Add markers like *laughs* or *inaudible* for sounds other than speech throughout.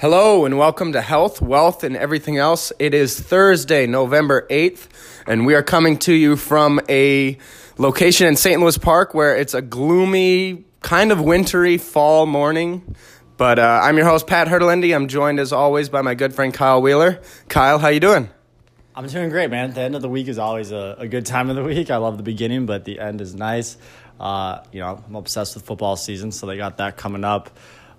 Hello and welcome to Health, Wealth, and Everything Else. It is Thursday, November 8th, and we are coming to you from a location in St. Louis Park where it's a gloomy, kind of wintry fall morning. But uh, I'm your host, Pat Hurtlendi. I'm joined as always by my good friend Kyle Wheeler. Kyle, how you doing? I'm doing great, man. The end of the week is always a, a good time of the week. I love the beginning, but the end is nice. Uh, you know, I'm obsessed with football season, so they got that coming up.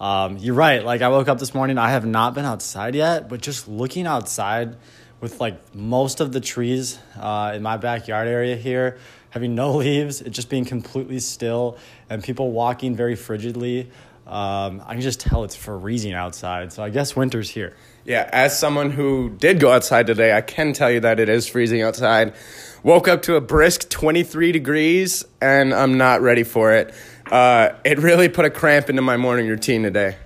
Um, you're right. Like I woke up this morning, I have not been outside yet, but just looking outside with like most of the trees uh, in my backyard area here having no *laughs* leaves, it just being completely still, and people walking very frigidly. Um, I can just tell it's freezing outside. So I guess winter's here. Yeah, as someone who did go outside today, I can tell you that it is freezing outside. Woke up to a brisk 23 degrees, and I'm not ready for it. Uh, it really put a cramp into my morning routine today.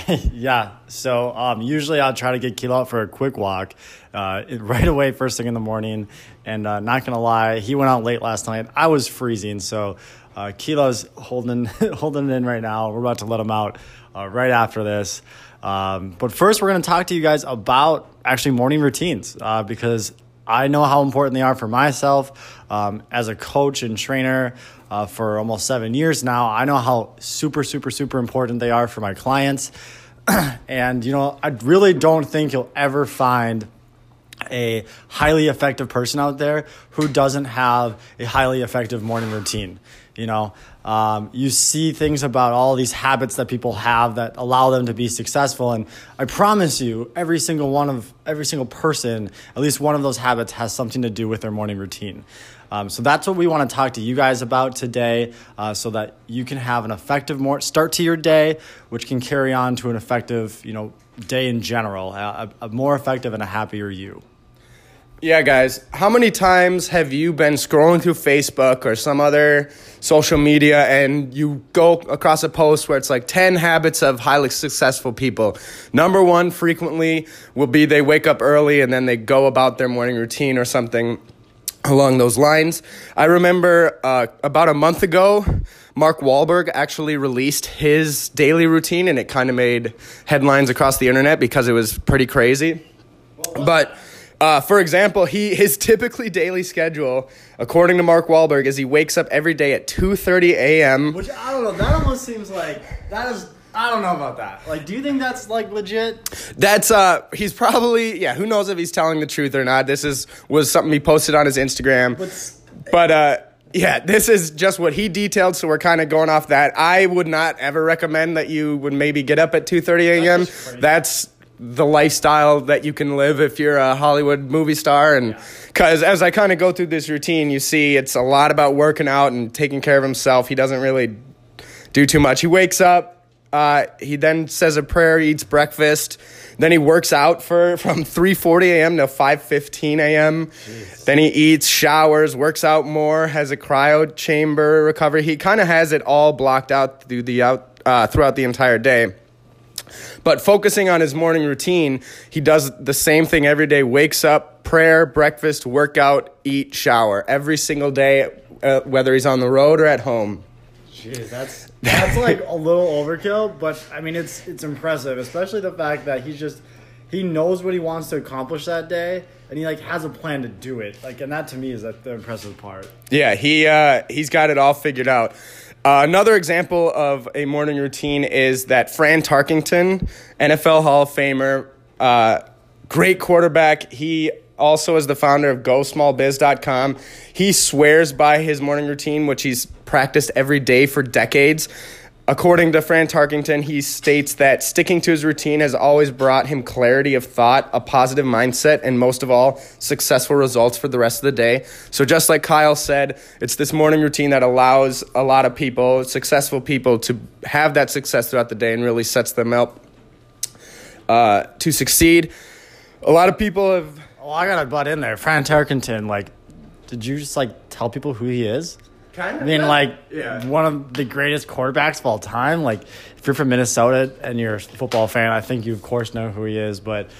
*laughs* yeah. So um, usually I'll try to get Kilo out for a quick walk uh, *laughs* right away, first thing in the morning. And uh, not gonna lie, he went out late last night. I was freezing, so uh, Kilo's holding *laughs* holding it in right now. We're about to let him out uh, right after this. Um, but first, we're gonna talk to you guys about actually morning routines uh, because I know how important they are for myself um, as a coach and trainer uh, for almost seven years now. I know how super, super, super important they are for my clients. *clears throat* and, you know, I really don't think you'll ever find a highly effective person out there who doesn't have a highly effective morning routine. You know, um, you see things about all these habits that people have that allow them to be successful, and I promise you, every single one of every single person, at least one of those habits has something to do with their morning routine. Um, so that's what we want to talk to you guys about today, uh, so that you can have an effective start to your day, which can carry on to an effective, you know, day in general, a, a more effective and a happier you. Yeah, guys, how many times have you been scrolling through Facebook or some other social media and you go across a post where it's like 10 habits of highly successful people? Number one frequently will be they wake up early and then they go about their morning routine or something along those lines. I remember uh, about a month ago, Mark Wahlberg actually released his daily routine and it kind of made headlines across the internet because it was pretty crazy. But uh, for example, he *laughs* his typically daily schedule, according to Mark Wahlberg, is he wakes up every day at two thirty a.m. Which I don't know. That almost seems like that is. I don't know about that. Like, do you think that's like legit? That's uh, he's probably yeah. Who knows if he's telling the truth or not? This is was something he posted on his Instagram, but, but uh. Yeah, this is just what he detailed, so we're kind of going off that. I would not ever recommend that you would maybe get up at 2:30 a.m. That's the lifestyle that you can live if you're a Hollywood movie star. And because yeah. as I kind of go through this routine, you see it's a lot about working out and taking care of himself. He doesn't really do too much. He wakes up. Uh, he then says a prayer, eats breakfast, then he works out for *laughs* from 3:40 a.m. to 5:15 a.m. Then he eats, showers, works out more, has a cryo chamber recovery. He kind of has it all blocked out through the out uh, throughout the entire day. But focusing on his morning routine, he does the same thing every day wakes up, prayer, breakfast, workout, eat, shower every single day, uh, whether he's on the road or at home. Jeez, that's *laughs* that's like a little overkill, but I mean it's it's impressive, especially the fact that he's just he knows what he wants to accomplish that day and he like has a plan to do it. Like and that to me is that the impressive part. Yeah, he uh he's got it all figured out. Uh, another example of a morning routine is that Fran Tarkenton, NFL Hall of Famer, uh, great quarterback. He also is the founder of GoSmallBiz.com. He swears by his morning routine, which he's practiced every day for decades. According to Fran Tarkenton, he states that sticking to his routine has always brought him clarity of thought, a positive mindset, and most of all, successful results for the rest of the day. So, just like Kyle said, it's this morning routine that allows a lot of people, successful people, to have that success throughout the day and really sets them up uh, to succeed. A lot of people have. Oh, I gotta butt in there. Fran Tarkenton, like, did you just like tell people who he is? Kind of. I mean, like yeah. one of the greatest quarterbacks of all time. Like, if you're from Minnesota and you're a football fan, I think you of course know who he is. But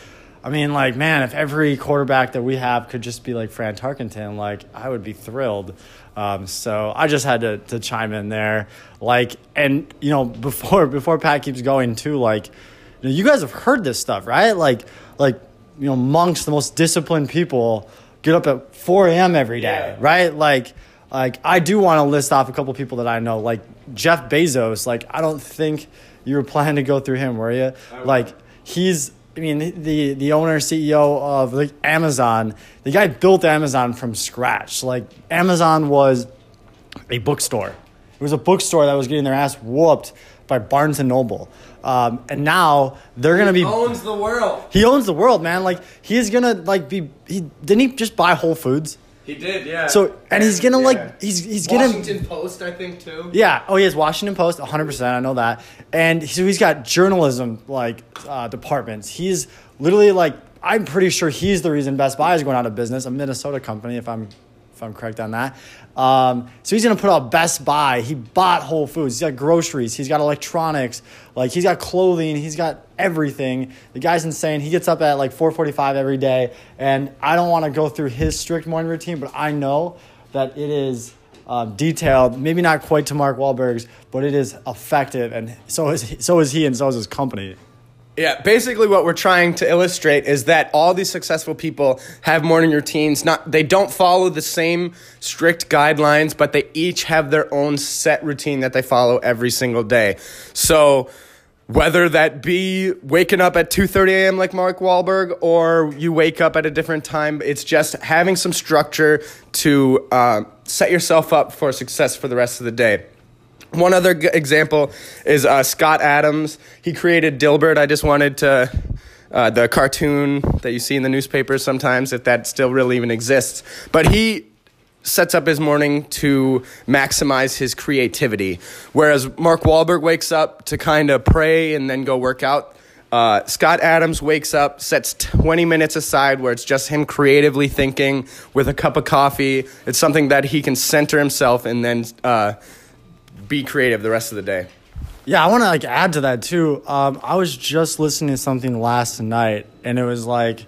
I mean, like, man, if every quarterback that we have could just be like Fran Tarkenton, like, I would be thrilled. Um, so I just had to to chime in there. Like, and you know, *laughs* before before Pat keeps going too, like. you, know, you guys have heard this stuff, right? Like, like you know, monks, the most disciplined people, get up at 4 a.m. every day, yeah. right? Like, like I do want to list off a couple people that I know, like Jeff Bezos. Like, I don't think you were *laughs* planning to go through him, were you? Like, he's I mean, the the owner CEO of like Amazon, the guy built Amazon from scratch. Like Amazon was a bookstore. It was a bookstore that was getting their ass whooped by Barnes and Noble. Um, and now they're gonna be owns the world. He owns the world, man. Like he's gonna like be. He didn't he just buy Whole Foods. He did, yeah. So and he's gonna yeah. like he's he's gonna Washington Post, I think too. Yeah. Oh, he has Washington Post, 100. percent I know that. And so he's got journalism like uh, departments. He's literally like I'm pretty sure he's the reason Best Buy is going out of business, a Minnesota company, if I'm if I'm correct on that. Um, so he's gonna put out Best Buy. He bought Whole Foods. He's got groceries. He's got electronics. Like he's got clothing. He's got everything. The guy's insane. He gets up at like 4:45 every day. And I don't want to go through his strict morning routine, but I know that it is um, detailed. Maybe not quite to Mark Wahlberg's, but it is effective. And so is so is he, and so is his company. Yeah, basically what we're trying to illustrate is that all these successful people have morning routines. Not they don't follow the same strict guidelines, but they each have their own set routine that they follow every single day. So whether that be waking up at 2:30 a.m. like Mark Wahlberg or you wake up at a different time, it's just having some structure to uh, set yourself up for success for the rest of the day. One other example is uh, Scott Adams. He created Dilbert. I just wanted to. Uh, the cartoon that you see in the newspapers sometimes, if that still really even exists. But he sets up his morning to maximize his creativity. Whereas Mark Wahlberg wakes up to kind of pray and then go work out. Uh, Scott Adams wakes up, sets 20 minutes aside where it's just him creatively thinking with a cup of coffee. It's something that he can center himself and then uh, be creative the rest of the day. Yeah, I want to like add to that too. Um, I was just listening to something last night, and it was like,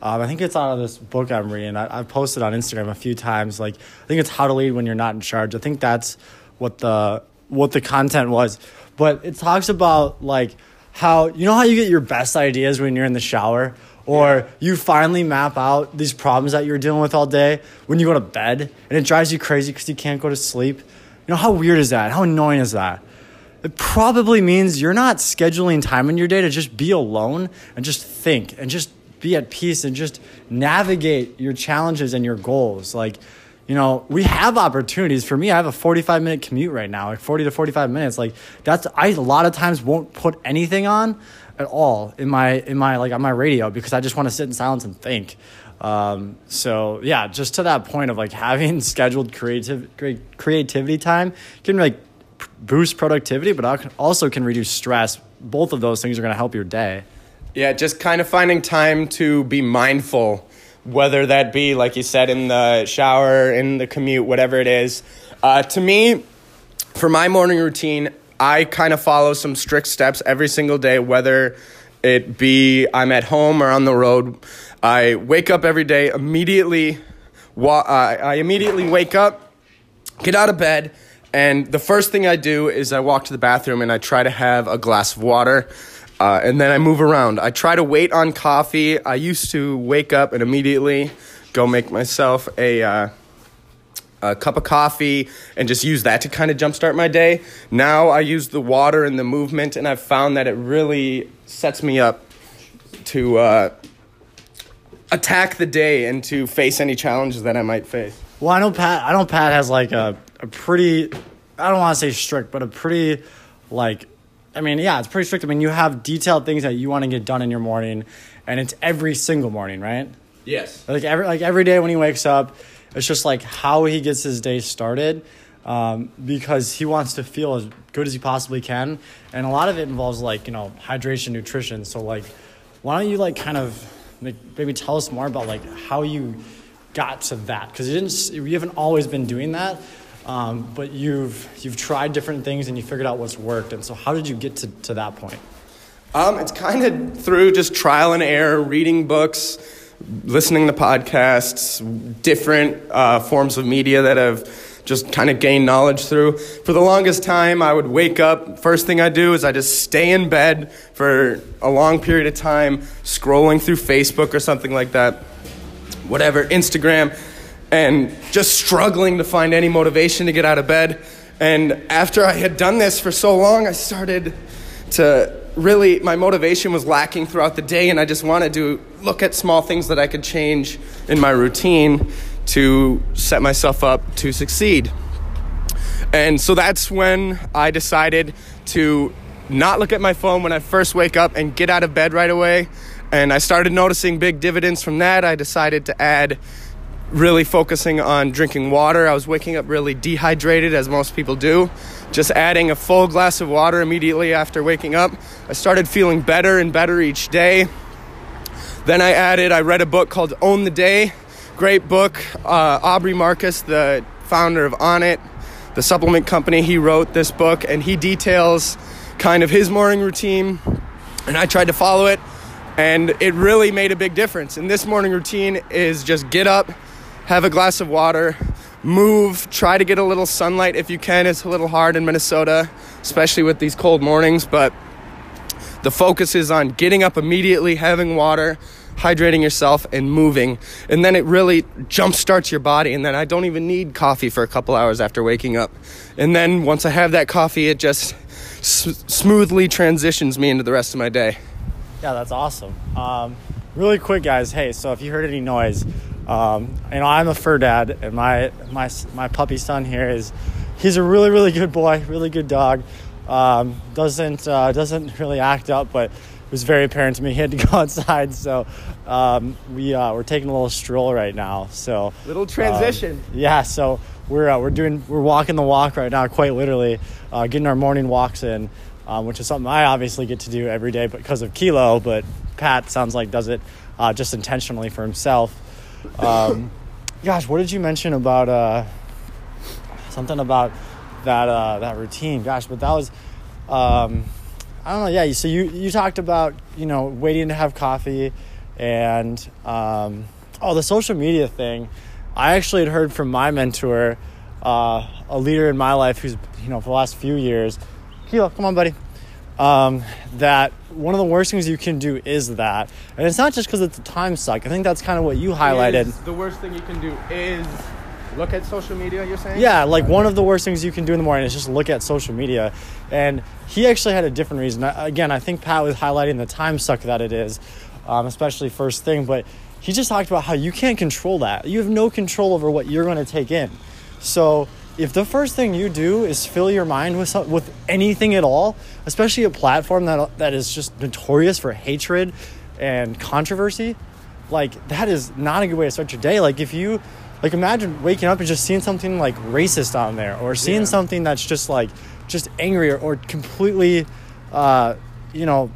um, I think it's out of this book I'm reading. I, have posted on Instagram a few times. Like, I think it's How to Lead When You're Not in Charge. I think that's what the what the content was. But it talks about like how you know how you get your best ideas when you're in the shower, or you finally map out these problems that you're dealing with all day when you go to bed, and it drives you crazy because you can't go to sleep you know, how weird is that? How annoying is that? It probably means you're not scheduling time in your day to just be alone and just think and just be at peace and just navigate your challenges and your goals. Like, you know, we have opportunities. For me, I have a 45 minute commute right now, like 40 to 45 minutes. Like that's I a lot of times won't put anything on at all in my in my like on my radio because I just want to sit in silence and think. Um, so yeah, just to that point of like *laughs* having scheduled creative creativity time can like boost productivity, but also can reduce stress. Both of those things are going to help your day. Yeah, just kind of finding time to be mindful, whether that be like you said in the shower, in the commute, whatever it is. Uh, to me, for my morning routine, I kind of follow some strict steps every single day, whether it be I'm at home or on the road. I wake up every day immediately. Wa- uh, I immediately wake up, get out of bed, and the first thing I do is I walk to the bathroom and I try to have a glass of water. Uh, and then I move around. I try to wait on coffee. I used to wake up and immediately go make myself a, uh, a cup of coffee and just use that to kind of jumpstart my day. Now I use the water and the movement, and I've found that it really sets me up to uh, attack the day and to face any challenges that I might face. Well, I know Pat. I know Pat has like a, a pretty. I don't want to say strict, but a pretty like. I mean, yeah, it's pretty strict. I mean, you have detailed things that you want to get done in your morning, and it's every single morning, right? Yes. Like every like every day when he wakes up, it's just like how he gets his day started, um, because he wants to feel as good as he possibly can, and a lot of it involves like you know hydration, nutrition. So like, why don't you like kind of maybe tell us more about like how you got to that? Because you didn't you haven't always been doing that um, but you've you've tried different things and you figured out what's worked. And so how did you get to, to that point? Um, it's kind of through just trial and error reading books listening to podcasts different uh, forms of media that have just kind of gained knowledge through. For the longest time, I would wake up. First thing I do is I just stay in bed for a long period of time, scrolling through Facebook or something like that, whatever, Instagram, and just struggling to find any motivation to get out of bed. And after I had done this for so long, I started to really, my motivation was lacking throughout the day, and I just wanted to look at small things that I could change in my routine to set myself up to succeed. And so that's when I decided to not look at my phone when I first wake up and get out of bed right away. And I started noticing big dividends from that. I decided to add really focusing on drinking water. I was waking up really dehydrated, as most people do. Just adding a full glass of water immediately after waking up, I started feeling better and better each day. Then I added, I read a book called Own the Day. Great book. Uh, Aubrey Marcus, the founder of Onnit, the supplement company, he wrote this book and he details kind of his morning routine. And I tried to follow it, and it really made a big difference. And this morning routine is just get up, have a glass of water, move, try to get a little sunlight if you can. It's a little hard in Minnesota, especially with these cold mornings, but the focus is on getting up immediately, having water, hydrating yourself, and moving. And then it really jump starts your body. And then I don't even need coffee for a couple hours after waking up. And then once I have that coffee, it just s- smoothly transitions me into the rest of my day. Yeah, that's awesome. Um, really quick, guys. Hey, so if you heard any noise, um, you know, I'm a fur dad, and my my my puppy son here is he's a really really good boy, really good dog. Um, doesn't uh, doesn't really act up, but it was very apparent to me he had to *laughs* go outside. So um, we uh, we're taking a little stroll right now. So little transition. Um, yeah. So we're uh, we're doing we're walking the walk right now, quite literally, uh, getting our morning walks in, um, which is something I obviously get to do every day, because of Kilo. But Pat sounds like does it uh, just intentionally for himself. Um, gosh, what did you mention about uh, something about that uh, that routine? Gosh, but that was um, I don't know. Yeah, so you you talked about you know waiting to have coffee, and um, oh, the social media thing. I actually had heard from my mentor, uh, a leader in my life who's you know for the last few years. Kilo, come on, buddy. Um, that one of the worst things you can do is that, and it's not just because it's a time suck. I think that's kind of what you highlighted. Is the worst thing you can do is look at social media. You're saying? Yeah, like one of the worst things you can do in the morning is just look at social media. And he actually had a different reason. Again, I think Pat was highlighting the time suck that it is, um, especially first thing. But he just talked about how you can't control that. You have no control over what you're going to take in. So if the first thing you do is fill your mind with some, with anything at all, especially a platform that that is just notorious for hatred and controversy, like that is not a good way to start your day. Like if you like imagine waking up and just seeing something like racist on there or seeing yeah. something that's just like just angry or, or completely uh, you know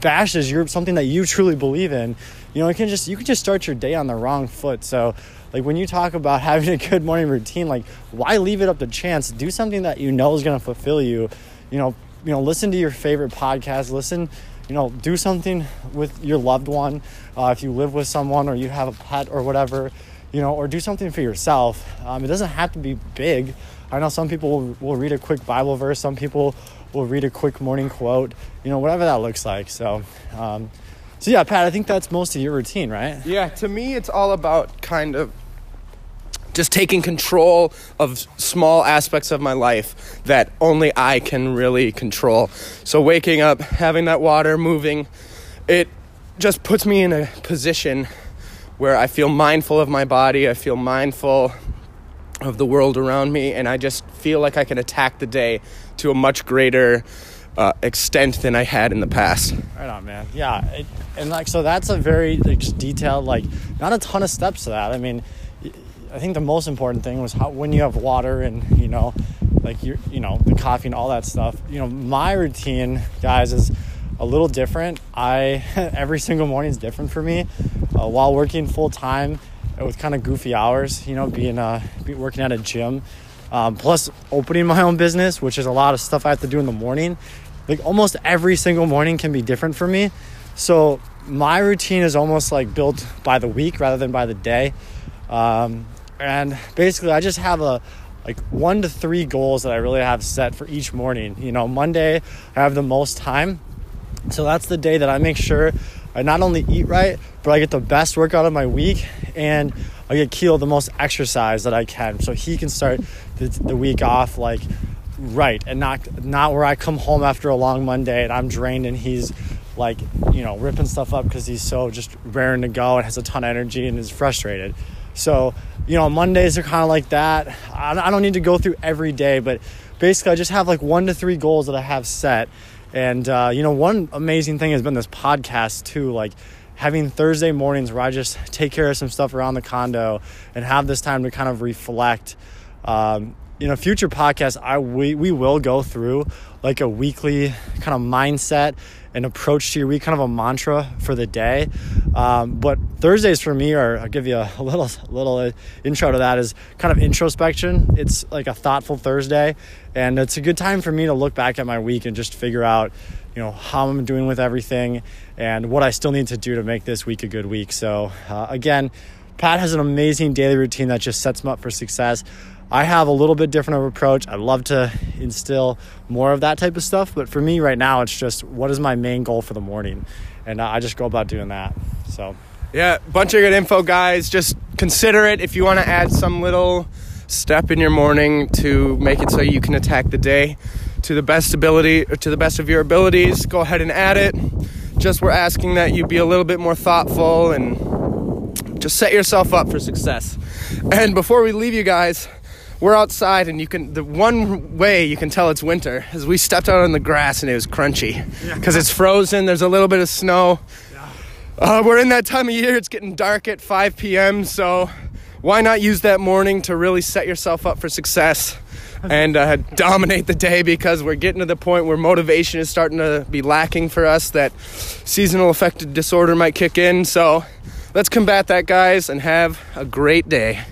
bashes your something that you truly believe in you know it can just you can just start your day on the wrong foot so like when you talk about *laughs* having a good morning routine like why leave it up to chance? Do something that you know is going to fulfill you. You know you know listen to your favorite podcast. Listen you know do something with your loved one uh, if you live with someone or you have a pet or whatever you know or do something for yourself. Um, it doesn't have to be big. I know some people will, will read a quick bible verse. Some people will read a quick morning quote you know whatever that looks like. So um, so yeah pat i think that's most of your routine right? Yeah to me it's all about kind of just taking control of small aspects of my life that only I can really control. So waking up, having that water moving, it just puts me in a position where I feel mindful of my body, I feel mindful of the world around me, and I just feel like I can attack the day to a much greater uh, extent than I had in the past. Right on, man. Yeah, it, and like so, that's a very like, detailed, like not a ton of steps to that. I mean, I think the most important thing was how when you have water and you know, like you you know the coffee and all that stuff. You know, my routine, guys, is a little different. I *laughs* every single morning is different for me. Uh, while working full time with kind of goofy hours, you know, being uh be working at a gym, um, plus opening my own business, which is a lot of stuff I have to do in the morning. Like almost every single morning can be different for me. So my routine is almost like built by the week rather than by the day. Um, and basically i just have a, like one to three goals that I really have set for each morning. You know, Monday I have the most time. So that's the day that I make sure I not only eat right, but I get the best workout of my week and I get Keel the most exercise that I can so he can start the, the week off like right and not not where I come home after a long Monday and I'm drained and he's like you know ripping stuff up because he's so just raring to go and has a ton of energy and is frustrated. So you know Mondays are kind of like that. I don't need to go through every day, but basically I just have like one to three goals that I have set. And uh, you know one amazing thing has been this podcast too, like having Thursday mornings where I just take care of some stuff around the condo and have this time to kind of reflect. Um, you know, future podcasts, I we, we will go through like a weekly kind of mindset and approach to your week, kind of a mantra for the day. Um, but Thursdays for me are, I'll give you a, *laughs* little little intro to that is kind of introspection. It's like a thoughtful Thursday, and it's a good time for me to look back at my week and just figure out, you know, how I'm doing with everything and what I still need to do to make this week a good week. So uh, again. Pat has an amazing daily routine that just sets him up for success. I have a little bit different of approach. I love to instill more of that type of stuff, but for me right now, it's just what is my main goal for the morning, and I just go about doing that. So, yeah, bunch of good info, guys. Just consider it if you want to add some little step in your morning to make it so you can attack the day to the best ability or to the best of your abilities. Go ahead and add it. Just we're asking that you be a little bit more thoughtful and just set yourself up for success. And before we leave you guys, we're outside and you can the one way you can tell it's winter is we stepped out on the grass and it was crunchy because yeah. it's frozen there's a little bit of snow. Uh, we're in that time of year. It's getting dark at 5 p.m so why not use that morning to really set yourself up for success and uh, dominate the day because we're getting to the point where motivation is starting to be lacking for us that seasonal affective disorder might kick in. So let's combat that guys and have a great day